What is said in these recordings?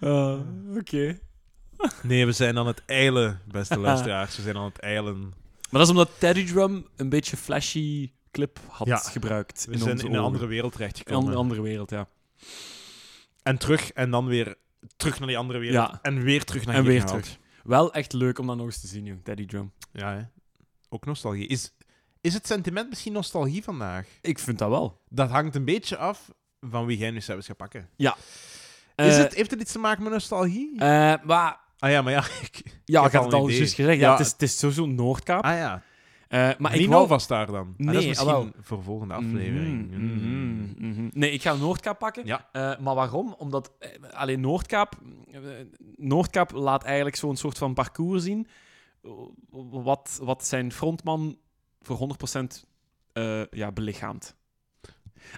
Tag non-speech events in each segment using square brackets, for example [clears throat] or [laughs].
Ah, [laughs] Oké. Nee, we zijn aan het eilen, beste [laughs] luisteraars. We zijn aan het eilen. Maar dat is omdat Teddy Drum een beetje flashy clip had Ja. gebruikt. We in zijn onze in een andere wereld In terechtgekomen. een andere wereld, ja. En terug, en dan weer terug naar die andere wereld. Ja. En weer terug naar En hier weer gehaald. terug. Wel echt leuk om dat nog eens te zien, jong. Teddy Drum. Ja, hè. ook nostalgie. Is, is het sentiment misschien nostalgie vandaag? Ik vind dat wel. Dat hangt een beetje af van wie jij nu zelfs gaat pakken. Is Eh, het, heeft het iets te maken met nostalgie? eh, maar ah ja, maar ja. [laughs] Ik, ja, ik had het al juist gezegd. Ja, Ja. het is, het is sowieso Noordkaap. ah ja. Eh, maar ik wou... vast daar dan. Ah, dat Nee, is misschien voor volgende aflevering. Mhm, mhm, mhm. Nee, ik ga Noordkaap pakken. Ja. Maar waarom? Omdat alleen Noordkaap... Noordkaap laat eigenlijk zo'n soort van parcours zien. Wat, wat zijn frontman voor 100% eh ja, belichaamt.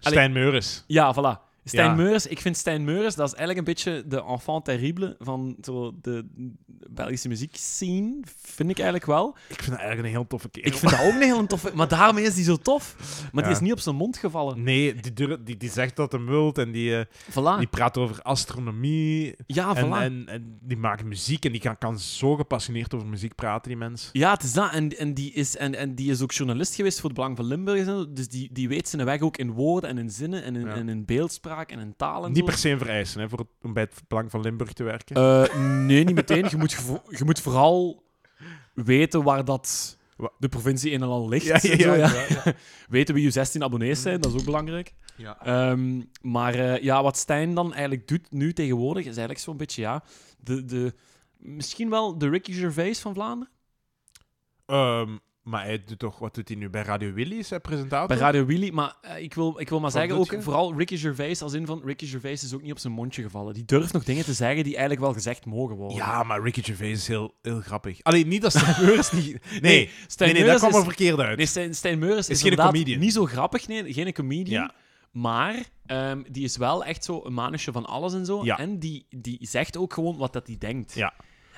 Stijn Meuris. Ja, voilà. Stijn Ja. Meuris, ik vind Stijn Meuris, dat is eigenlijk een beetje de enfant terrible van zo de Belgische muziekscene, vind ik eigenlijk wel. Ik vind dat eigenlijk een heel toffe kerel. Ik vind dat ook een hele toffe, maar daarmee is die zo tof. Maar die is niet op zijn mond gevallen. Nee, die, die, die zegt dat hem wilt en die, eh, Voilà. die praat over astronomie. ja, en, voilà. en, en die maakt muziek en die kan, kan zo gepassioneerd over muziek praten, die mens. Ja, het is dat. En, en, die is, en, en die is ook journalist geweest voor het Belang van Limburg. Dus die, die weet zijn weg ook in woorden en in zinnen en in, Ja. en in beeldspraak en in taal en Niet per se een vereisen hè, voor het, om bij het Belang van Limburg te werken. Eh, nee, niet meteen. Je moet, gevo- je moet vooral weten waar dat Wa- de provincie in en al ligt. ja, ja, Zo, ja, ja. ja, [laughs] ja. Weten wie je 16 abonnees zijn, dat is ook belangrijk. Ja. Ehm, maar eh, ja, wat Stijn dan eigenlijk doet nu tegenwoordig, is eigenlijk zo'n beetje, ja, de, de, misschien wel de Ricky Gervais van Vlaanderen. Ehm, maar hij doet toch, wat doet hij nu bij Radio Willy? Is hij presentator? Bij Radio Willy, maar eh, ik, wil, ik wil maar Wat zeggen, ook vooral Ricky Gervais, als in van Ricky Gervais is ook niet op zijn mondje gevallen. Die durft nog dingen te zeggen die eigenlijk wel gezegd mogen worden. Ja, maar Ricky Gervais is heel, heel grappig. Alleen niet dat Stijn [laughs] niet... Nee, nee, Stijn nee, dat kwam er verkeerd uit. Nee, Stijn, is, Is geen inderdaad comedian. niet zo grappig, nee, geen comedian. Ja. Maar ehm, die is wel echt zo een manusje van alles en zo. Ja. En die, die zegt ook gewoon wat dat hij denkt. Ja.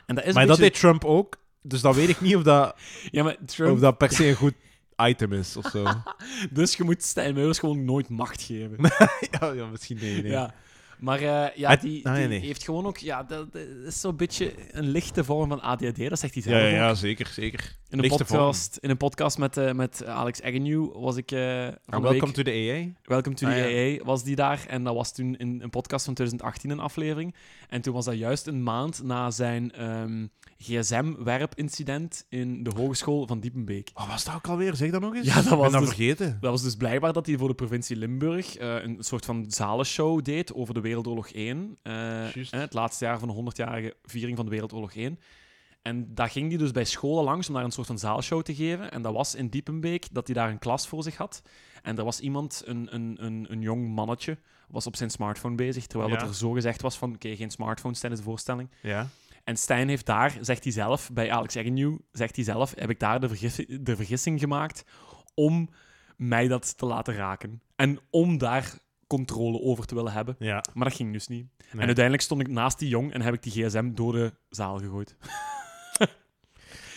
En dat is maar dat deed Trump ook, dus dan weet ik niet of dat, Ja, maar Trump... of dat per se een goed item is of zo. [laughs] Dus je moet Stijn gewoon nooit macht geven. [laughs] ja, ja, misschien nee. nee. Ja. Maar eh, ja, die, Ah, nee, die nee. heeft gewoon ook... Ja, dat, dat is zo'n beetje een lichte vorm van ADHD. Dat zegt hij zelf ja, ook. ja, zeker, zeker. In een, Lichte vorm. podcast, in een podcast met, eh, met Alex Agnew was ik... van de welcome week- to the AA. Welcome to the Ah, AA was die daar. En dat was toen in een podcast van 2018 een aflevering. En toen was dat juist een maand na zijn ehm, gsm-werpincident in de hogeschool van Diepenbeek. Oh, was dat ook alweer? Zeg dat nog eens. Ja, dat was dat dus- vergeten. Dat was dus blijkbaar dat hij voor de provincie Limburg eh, een soort van zalenshow deed over de Wereldoorlog 1. eh, Juist. eh, het laatste jaar van de 100-jarige viering van de Wereldoorlog 1. En dat ging hij dus bij scholen langs om daar een soort van zaalshow te geven. En dat was in Diepenbeek dat hij daar een klas voor zich had. En er was iemand, een, een, een, een jong mannetje, was op zijn smartphone bezig. Terwijl Ja. het er zo gezegd was van, oké, geen smartphones tijdens de voorstelling. Ja. En Stijn heeft daar, zegt hij zelf, bij Alex Agnew, zegt hij zelf, heb ik daar de, vergis- de vergissing gemaakt om mij dat te laten raken. En om daar controle over te willen hebben. Ja. Maar dat ging dus niet. Nee. En uiteindelijk stond ik naast die jong en heb ik die gsm door de zaal gegooid. [laughs]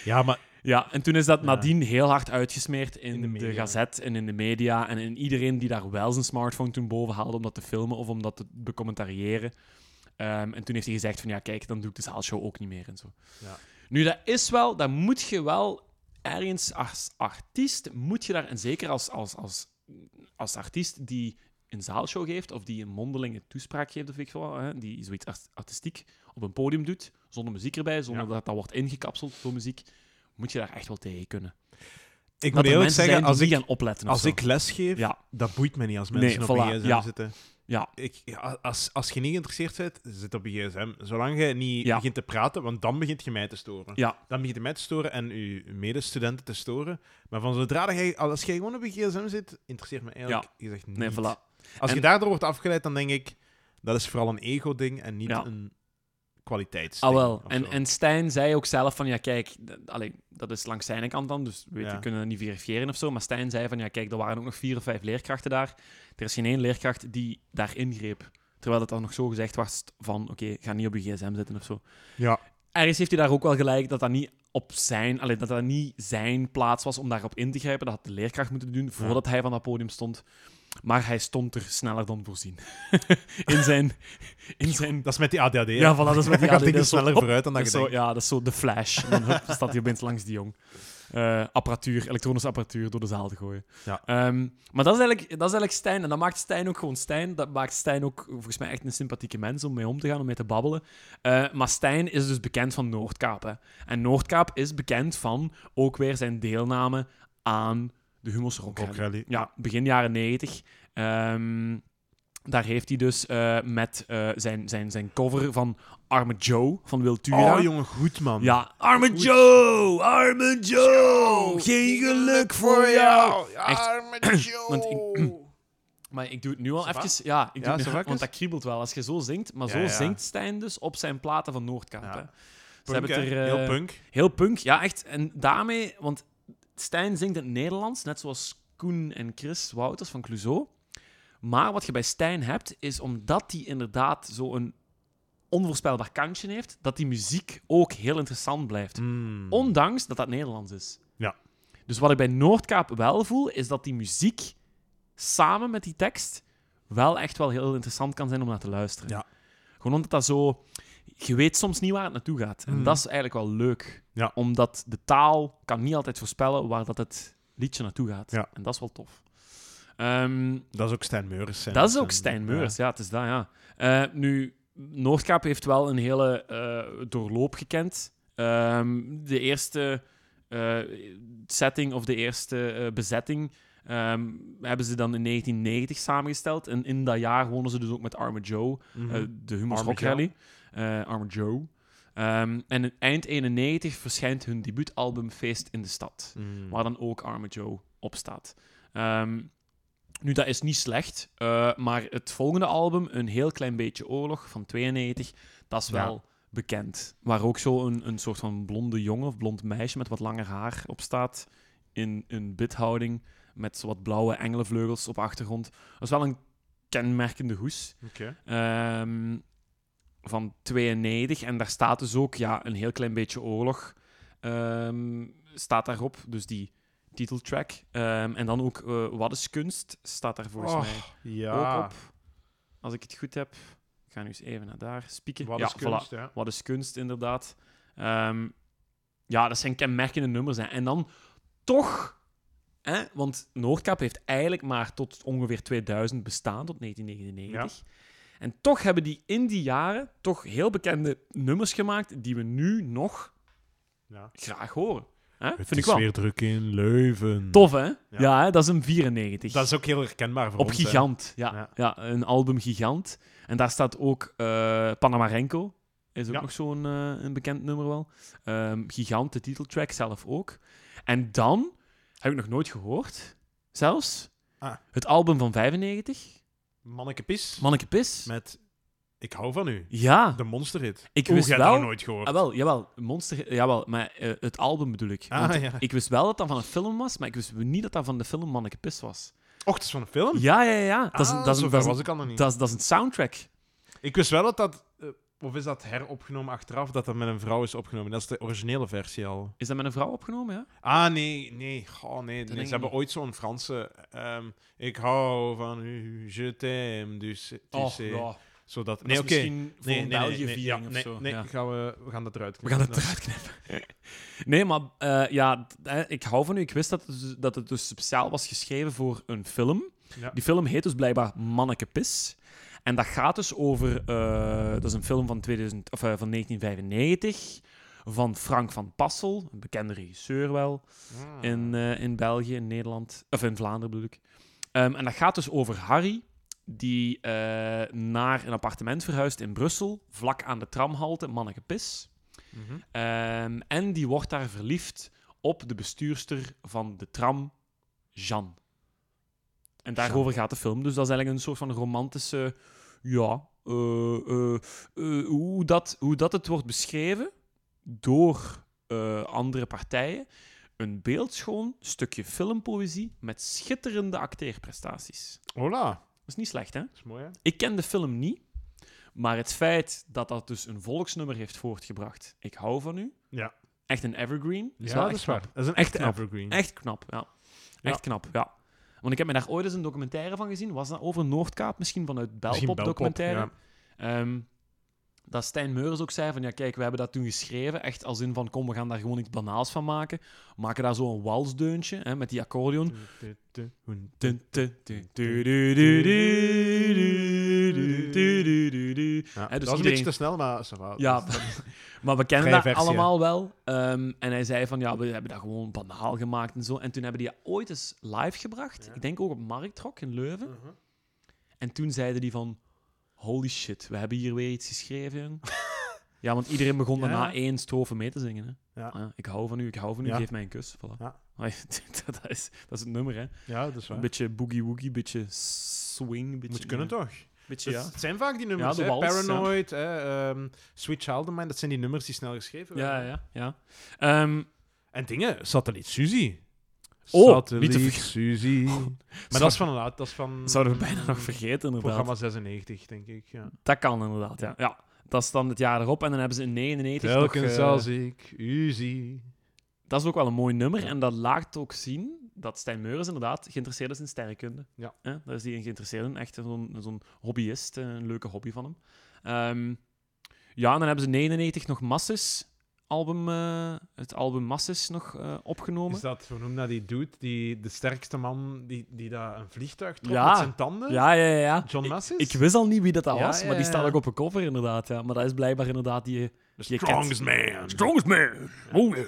ja, maar Ja, en toen is dat nadien heel hard uitgesmeerd in, In de de, gazet en in de media. En in iedereen die daar wel zijn smartphone toen boven haalde om dat te filmen of om dat te becommentariëren. Ehm, en toen heeft hij gezegd van ja, kijk, dan doe ik de zaalshow ook niet meer en zo. Ja. Nu, dat is wel, dat moet je wel ergens als artiest, moet je daar, en zeker als, als, als, als artiest die een zaalshow geeft of die een mondelinge toespraak geeft of ik wat, hè, die zoiets art- artistiek op een podium doet, zonder muziek erbij, zonder Ja. dat dat wordt ingekapseld door muziek, moet je daar echt wel tegen kunnen. ik Dat moet er eerlijk zeggen, als ik, gaan opletten als zo. ik les geef, Ja, dat boeit me niet als Nee, mensen op voilà, een gsm ja. zitten. ja, Ik, als, als je niet geïnteresseerd bent, zit op je gsm. Zolang je niet Ja. begint te praten, want dan begint je mij te storen. Dan begint je mij te storen en je medestudenten te storen. Maar van zodra dat jij, als jij gewoon op je gsm zit, interesseert me eigenlijk gezegd niet. nee, voilà. Als En- je daardoor wordt afgeleid, dan denk ik, dat is vooral een ego-ding en niet Ja. een kwaliteitsding. Ah, wel. En, en Stijn zei ook zelf van, ja, kijk, allee, dat is langs zijn kant dan, dus weet, Ja. we kunnen dat niet verifiëren of zo. Maar Stijn zei van, ja, kijk, er waren ook nog vier of vijf leerkrachten daar. Er is geen één leerkracht die daar ingreep. Terwijl het dan nog zo gezegd was van, oké, ga niet op je gsm zitten of zo. Ja. Ergens heeft hij daar ook wel gelijk dat dat niet op zijn, allee, dat dat niet zijn plaats was om daarop in te grijpen. Dat had de leerkracht moeten doen voordat hij van dat podium stond. Maar hij stond er sneller dan voorzien. [laughs] in zijn... In zijn Dat is met die ADHD. hè? ja, voilà, dat is met die dat is zo, sneller hop, vooruit dan dat je zo, ja, dat is zo de flash. En dan hup, staat hij opeens langs die jong. Eh, apparatuur, elektronische apparatuur door de zaal te gooien. Ja. Ehm, maar dat is, eigenlijk, dat is eigenlijk Stijn. En dat maakt Stijn ook gewoon Stijn. Dat maakt Stijn ook volgens mij echt een sympathieke mens om mee om te gaan, om mee te babbelen. Eh, maar Stijn is dus bekend van Noordkaap. Hè. En Noordkaap is bekend van ook weer zijn deelname aan de Hummels Rock Rally. Rally. Ja, begin jaren 90. Ehm, daar heeft hij dus eh, met eh, zijn, zijn, zijn cover van Arme Joe van Wil Tura. Oh, jongen, goed, man. Ja, Arme Joe, Arme Joe, geen geluk voor jou. Echt, Arme Joe. [clears throat] want ik- [clears throat] Maar ik doe het nu al even. Ja, ik doe Ja, nu, want dat kriebelt wel als je zo zingt. Maar zo ja. zingt Stijn dus op zijn platen van hè. Ze hebben het er, eh, Heel punk. Heel punk, ja, echt. En daarmee, want Stijn zingt in het Nederlands, net zoals Koen en Chris Wouters van Clouseau. Maar wat je bij Stijn hebt, is omdat hij inderdaad zo'n onvoorspelbaar kantje heeft, dat die muziek ook heel interessant blijft. Mm. Ondanks dat dat Nederlands is. Ja. Dus wat ik bij Noordkaap wel voel, is dat die muziek samen met die tekst wel echt wel heel interessant kan zijn om naar te luisteren. Ja. Gewoon omdat dat zo... Je weet soms niet waar het naartoe gaat. En Mhm. dat is eigenlijk wel leuk. Ja. Omdat de taal kan niet altijd voorspellen waar dat het liedje naartoe gaat. Ja. En dat is wel tof. Ehm, Dat is ook Stijn Meurs. zijn- dat is ook Stijn Meurs, ja. het is dat, ja. Eh, nu, Noordkaap heeft wel een hele eh, doorloop gekend. Ehm, de eerste eh, setting of de eerste bezetting ehm, hebben ze dan in 1990 samengesteld. En in dat jaar wonnen ze dus ook met Arme Joe, Mhm. eh, de Arme Rock Rally. Eh, Arme Joe. Ehm, en in eind 91 verschijnt hun debuutalbum Feest in de Stad Mm. waar dan ook Arme Joe op staat. Ehm, nu, dat is niet slecht, eh, maar het volgende album, Een heel klein beetje oorlog, van 92, dat is Ja. wel bekend. Waar ook zo een, een soort van blonde jongen of blond meisje met wat langer haar op staat, in een bidhouding, met wat blauwe engelenvleugels op achtergrond. Dat is wel een kenmerkende hoes. Oké. Ehm, van 92. En daar staat dus ook ja, een heel klein beetje oorlog. ehm, staat daarop. Dus die titeltrack. Ehm, en dan ook eh Wat is kunst staat daar volgens Oh, mij Ja. ook op. Als ik het goed heb. Ik ga nu eens even naar daar spieken. Wat ja, is kunst, voilà. ja. Wat is kunst, inderdaad. Ja, dat zijn kenmerkende nummers. Hè. En dan toch... Hè, want Noordkap heeft eigenlijk maar tot ongeveer 2000 bestaan, tot 1999. En toch hebben die in die jaren toch heel bekende nummers gemaakt die we nu nog Ja. graag horen. Hè? Het Vind is ik wel. weer druk in Leuven. Tof, hè? Ja, hè? dat is een 94. Dat is ook heel herkenbaar voor Op ons. hè. Gigant, ja. Ja. ja. Een album Gigant. En daar staat ook eh Panamarenko. Is ook nog zo'n eh, een bekend nummer wel. Ehm, Gigant, de titeltrack zelf ook. En dan, heb ik nog nooit gehoord, zelfs, Ah. het album van 95, Manneke Pis. Manneke Pis. Met Ik hou van u. Ja, De monsterhit. ik wist wel... nog nooit gehoord. Ah, wel, jawel, Monster, jawel, maar eh, het album bedoel ik. Ah, Want ja. Ik wist wel dat dat van een film was, maar ik wist niet dat dat van de film Manneke Pis was. Och, het is van een film? Ja, ja, ja. Dat is, Ah, dat is, dat is, was ik al nog niet. dat is, dat is een soundtrack. Ik wist wel dat dat... of is dat heropgenomen achteraf, dat dat met een vrouw is opgenomen? Dat is de originele versie al. Is dat met een vrouw opgenomen, ja? Ah, nee, nee. Goh, nee. nee. Ze hebben niet. ooit zo'n Franse... ehm, ik hou van u, je t'aime, dus... Oh, ja. Zodat... Nee, misschien voor Nee, een nee, ja, of zo. nee, ja. gaan we, we gaan dat eruit We gaan het knippen. eruit knippen. [laughs] Nee, maar eh, ja, ik hou van u. Ik wist dat het, dus, dat het dus speciaal was geschreven voor een film. Die film heet dus blijkbaar Manneke Pis. En dat gaat dus over... eh, dat is een film van, 2000, of, eh, van 1995 van Frank van Passel, een bekende regisseur wel, Ah. in, eh, in België, in Nederland, of in Vlaanderen bedoel ik. Ehm, en dat gaat dus over Harry, die naar een appartement verhuist in Brussel, vlak aan de tramhalte Manneke Pis. Mhm. Ehm, en die wordt daar verliefd op de bestuurster van de tram, Jean. En daarover gaat de film. Dus dat is eigenlijk een soort van romantische... Ja, eh, eh, eh, hoe, dat, hoe dat het wordt beschreven door andere partijen. Een beeldschoon stukje filmpoëzie met schitterende acteerprestaties. Hola. Dat is niet slecht, hè? Dat is mooi, hè? Ik ken de film niet, maar het feit dat dat dus een volksnummer heeft voortgebracht. Ik hou van u. Ja. Echt een evergreen. Is ja, dat is waar. Dat is een Echt echte knap. evergreen. Echt knap, ja. Echt knap, ja. Want ik heb me daar ooit eens een documentaire van gezien. Was dat over Noordkaap? Misschien vanuit Misschien Belpop, Belpop, documentaire. ja. Ehm, dat Stijn Meurens ook zei van, ja kijk, we hebben dat toen geschreven, echt als in van, kom, we gaan daar gewoon iets banaals van maken. We maken daar zo een walsdeuntje, hè, met die accordeon dus dat is iedereen... te snel, maar... Ja, [laughs] maar we kennen dat allemaal wel. Ehm, en hij zei van, ja, we hebben dat gewoon banaal gemaakt en zo. En toen hebben die ooit eens live gebracht. Ik denk ook op Marktrok in Leuven. Mhm. En toen zeiden die van, holy shit, we hebben hier weer iets geschreven, ja, want iedereen begon daarna één strofe mee te zingen. Hè. Ja. ik hou van u, ik hou van u, geef mij een kus. Voilà. [laughs] dat, is, dat is het nummer, hè. Ja, dat is waar. Een beetje boogie-woogie, een beetje swing. Beetje, Moet kunnen, toch? Beetje, ja. Het zijn vaak die nummers, Ja, de hè. Paranoid, hè, ehm, Sweet Child of Mine, dat zijn die nummers die snel geschreven Ja, werden. ja, ja. Ehm, En dingen, Satelliet Suzy. Oh, Satelliet niet Suzy. [laughs] Maar dat is van, dat is van zouden we bijna nog vergeten, inderdaad. programma 96, denk ik. Ja. Dat kan inderdaad, ja. ja. Dat is dan het jaar erop en dan hebben ze in 99 nog... Telkens eh, als ik u zie. Dat is ook wel een mooi nummer. En dat laat ook zien dat Stijn Meurens inderdaad geïnteresseerd is in sterrenkunde. Ja. Hè? Daar is hij in geïnteresseerd in. Echt zo'n zo'n hobbyist. eh, Een leuke hobby van hem. Ehm, ja, en dan hebben ze 99 nog Masses album, eh, het album Masses nog eh, opgenomen. Is dat, hoe noem dat die dude, die, de sterkste man die, die daar een vliegtuig trok Ja. met zijn tanden? Ja, ja, ja. ja. John Ik- Massis? Ik, wist al niet wie dat, dat Ja, was, ja, maar die ja, staat ook op een cover inderdaad. Ja. Maar dat is blijkbaar inderdaad die... The strongest man. Strongest man! Oh, yeah.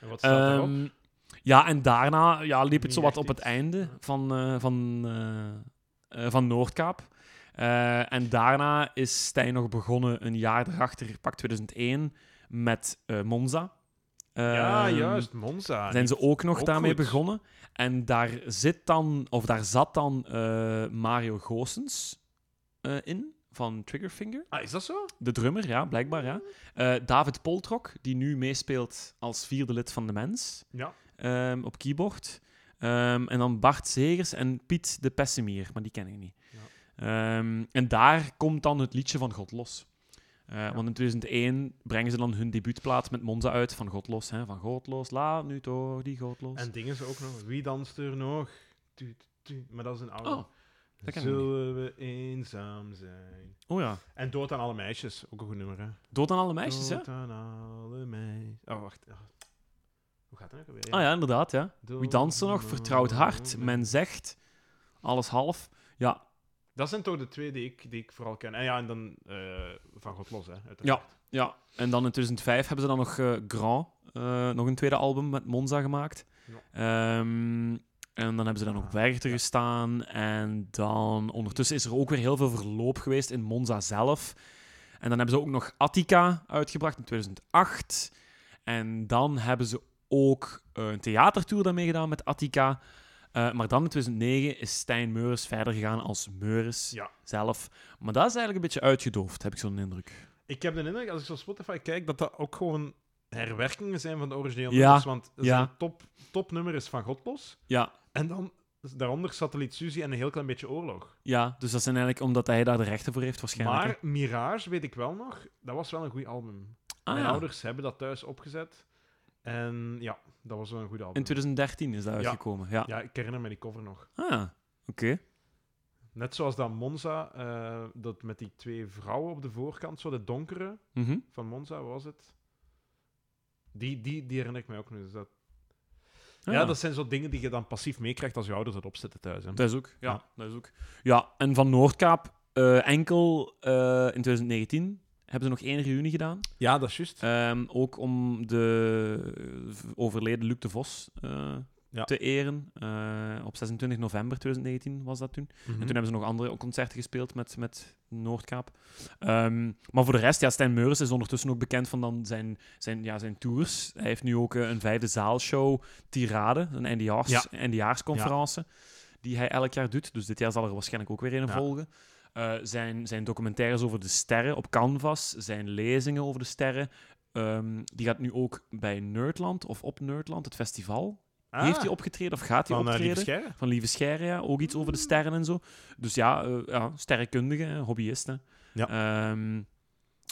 En wat staat erop? Ja, en daarna ja, liep het Niet zo wat echt op het einde van, eh, van, eh, eh, van Noordkaap. En daarna is Stijn nog begonnen een jaar erachter, pak 2001, met Monza. ja, Ehm, juist, Monza. Zijn ze ook nog ook daarmee goed. begonnen. En daar, zit dan, of daar zat dan Mario Goossens in, van Triggerfinger. Ah, is dat zo? De drummer, ja, blijkbaar, ja. Eh, David Poltrok, die nu meespeelt als vierde lid van de Mens Ja. Ehm, op keyboard. Ehm, en dan Bart Segers en Piet de Pessimier, maar die ken ik niet. Ehm, en daar komt dan het liedje van God los. Eh, Want in 2001 brengen ze dan hun debuutplaat met Monza uit van God los. Hè? Van God los, laat nu toch die God los. En dingen ze ook nog. Wie danst er nog? Tu, tu. Maar dat is een oude. Oh, Zullen we eenzaam zijn? Oh ja. En Dood aan alle meisjes. Ook een goed nummer, hè? Dood aan alle meisjes, hè? Dood aan alle meisjes. Oh, wacht. Hoe gaat dat ook alweer? Ah ja, inderdaad, ja. Wie danst er nog? Vertrouwd hart. alle Men zegt. Alles half. Ja, Dat zijn toch de twee die ik, die ik vooral ken. En ja, en dan eh, van God los, hè? uiteraard. Ja, en dan in 2005 hebben ze dan nog eh, Grand, eh, nog een tweede album met Monza gemaakt. Ehm, en dan hebben ze dan nog Ah, Werchter ja. gestaan. En dan ondertussen is er ook weer heel veel verloop geweest in Monza zelf. En dan hebben ze ook nog Attica uitgebracht in 2008. En dan hebben ze ook eh, een theatertour daarmee gedaan met Attica. Eh, maar dan in 2009 is Stijn Meuris verder gegaan als Meuris Ja. zelf. Maar dat is eigenlijk een beetje uitgedoofd, heb ik zo'n indruk. Ik heb de indruk, als ik op Spotify kijk, dat dat ook gewoon herwerkingen zijn van de originele Ja, nummers. Want ja. zijn top, topnummer is van Godlos. Ja, En dan daaronder Satelliet Suzy en een heel klein beetje oorlog. Ja, dus dat zijn eigenlijk omdat hij daar de rechten voor heeft, waarschijnlijk. Maar Mirage, weet ik wel nog, dat was wel een goed album. Ah, Mijn ouders hebben dat thuis opgezet. En ja, dat was wel een goed album. In 2013 is dat uitgekomen. Ja. Ja, ik herinner me die cover nog. Ah, oké. Net zoals dat Monza, eh, dat met die twee vrouwen op de voorkant, zo de donkere Mhm. van Monza, was het? Die, die, die herinner ik mij ook nu. Dus dat... Ah, Ja, dat zijn zo dingen die je dan passief meekrijgt als je ouders het opzetten thuis. Hè. dat is ook. Ja, Ja. dat is ook. Ja, en van Noordkaap eh, enkel eh, in 2019 hebben ze nog één reunie gedaan. Ja, dat is juist. Ehm, ook om de eh, overleden Luc de Vos eh, Ja. te eren. Eh, op 26 november 2019 was dat toen. Mhm. En toen hebben ze nog andere concerten gespeeld met, met Noordkaap. Ehm, maar voor de rest, ja, Stijn Meuris is ondertussen ook bekend van dan zijn, zijn, ja, zijn tours. Hij heeft nu ook een vijfde zaalshow, Tirade, een eindejaars, Ja. eindejaarsconferentie, die hij elk jaar doet. Dus dit jaar zal er waarschijnlijk ook weer een volgen. Eh, zijn, zijn documentaires over de sterren op Canvas, zijn lezingen over de sterren. Ehm, die gaat nu ook bij Nerdland of op Nerdland, het festival. Ah, Heeft hij opgetreden of gaat hij van eh, optreden? Lieve Scherre? Van Lieve Scherre, ja. Ook iets over de sterren en zo. Dus ja, eh ja sterrenkundige, hobbyisten. Ja. Ehm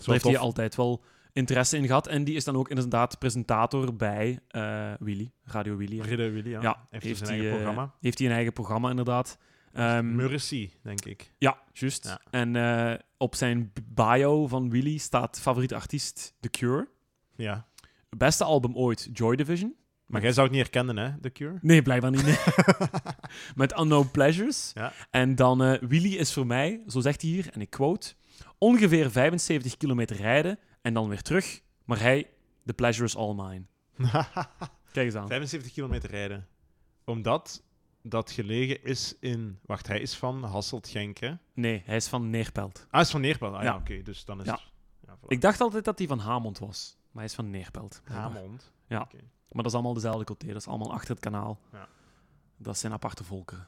daar heeft hij altijd wel interesse in gehad. En die is dan ook inderdaad presentator bij eh Willy, Radio Willy. Ridder Willy, ja. Ja, heeft, heeft zijn hij, eigen programma. Heeft hij een eigen programma, inderdaad. Ehm, Mercy, denk ik. ja, juist. Ja. En eh, op zijn bio van Willy staat favoriete artiest The Cure. Ja. Beste album ooit, Joy Division. Maar jij zou het niet herkennen, hè, The Cure? Nee, blijkbaar niet. nee. [laughs] Met Unknown Pleasures. Ja. En dan eh Willy is voor mij, zo zegt hij hier, en ik quote, ongeveer 75 kilometer rijden en dan weer terug. Maar hij, the pleasure is all mine. [laughs] Kijk eens aan. 75 kilometer rijden. Omdat dat gelegen is in... Wacht, hij is van Hasselt-Genk, hè? Nee, hij is van Neerpelt. Ah, hij is van Neerpelt. Ah ja, Ja. oké. dus dan is Ja. het... Ja, voilà. Ik dacht altijd dat hij van Hamond was. Maar hij is van Neerpelt. Hamond. Ja. Maar dat is allemaal dezelfde coté. Dat is allemaal achter het kanaal. Ja. Dat zijn aparte volkeren.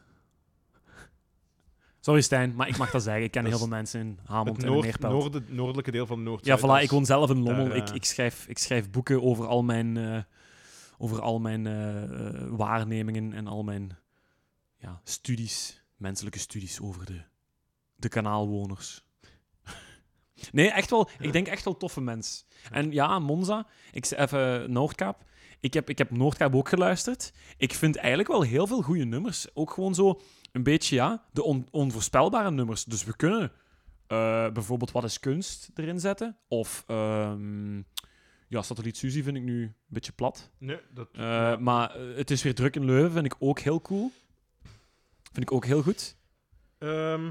[laughs] Sorry Stijn, maar ik mag dat zeggen. Ik ken [laughs] Dat heel veel mensen in Hamond Het en noord, Neerpelt. noorde, noordelijke deel van Noord. Ja, voilà. Ik woon zelf in Lommel. daar, ik, eh, ik, schrijf, ik schrijf boeken over al mijn, eh, over al mijn eh, waarnemingen en al mijn ja, studies, menselijke studies over de, de kanaalwoners. [laughs] nee, echt wel. Ik denk echt wel toffe mens. En ja, Monza, ik even Noordkaap. Ik heb, ik heb Noordkaap ook geluisterd. Ik vind eigenlijk wel heel veel goede nummers. Ook gewoon zo een beetje, ja, de on- onvoorspelbare nummers. Dus we kunnen eh, bijvoorbeeld Wat is kunst erin zetten. Of ehm ja, Satelliet Suzy vind ik nu een beetje plat. Nee, dat... Ja. Maar eh, het is weer druk in Leuven, vind ik ook heel cool. Vind ik ook heel goed. Ehm,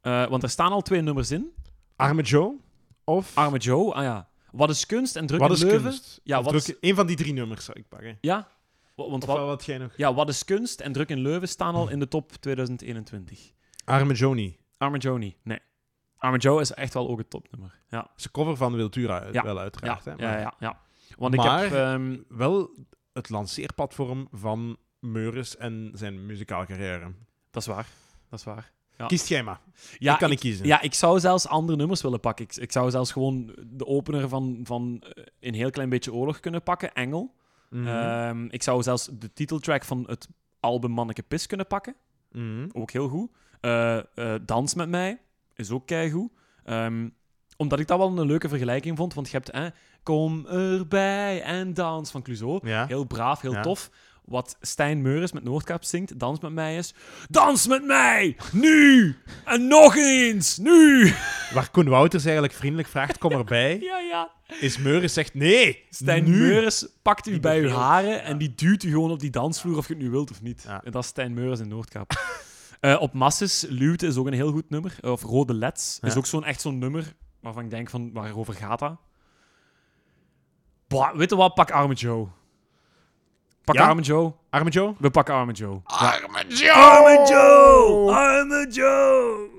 Eh, want er staan al twee nummers in. Arme Joe? Of... Arme Joe, ah ja. Wat is kunst en druk Wat in is Leuven. kunst? Ja, wat druk- is- van die drie nummers zou ik pakken. Ja, wa- want Of wat, wat jij nog... ja, wat is kunst en druk in Leuven staan al in de top 2021. Arme Joni. Arme Joe niet, nee. Arme Joe is echt wel ook het topnummer. Ja, Dat is een cover van Wiltura, Ja. wel ja, uiteraard. hè, ja, maar ja, ja. Want ik heb... ehm, Wel het lanceerplatform van Meuris en zijn muzikale carrière. dat is waar, dat is waar. Ja. Kies jij maar. Ja, ik kan ik- kiezen. Ja, ik zou zelfs andere nummers willen pakken. Ik, ik zou zelfs gewoon de opener van, van eh, een heel klein beetje oorlog kunnen pakken, Engel. Mhm. Ehm, ik zou zelfs de titeltrack van het album Manneke Pis kunnen pakken. Mhm. Ook heel goed. Eh, Dans met mij is ook keigoed. Ehm omdat ik dat wel een leuke vergelijking vond. Want je hebt eh, Kom erbij en dans van Clouseau. Ja. Heel braaf, heel Ja. tof. Wat Stijn Meuris met Noordkaap zingt, Dans met mij is... Dans met mij! Nu! En nog eens! Nu! Waar Koen Wouters eigenlijk vriendelijk vraagt, kom erbij, [laughs] Ja, ja. is Meuris zegt nee. Stijn nu. Meuris pakt u Die bij uw haren en die duwt u gewoon op die dansvloer of je het nu wilt of niet. Ja. En dat is Stijn Meuris in Noordkaap. [laughs] Eh, op Masses, Luwte is ook een heel goed nummer. Of Rode Leds is ook zo'n echt zo'n nummer waarvan ik denk van, waarover gaat dat? Bah, weet je wat? Pak Arme Joe. Pak Ja? Arme Joe. Arme Joe? We pakken Arme Joe. Arme Joe! Arme Joe! Arme Joe!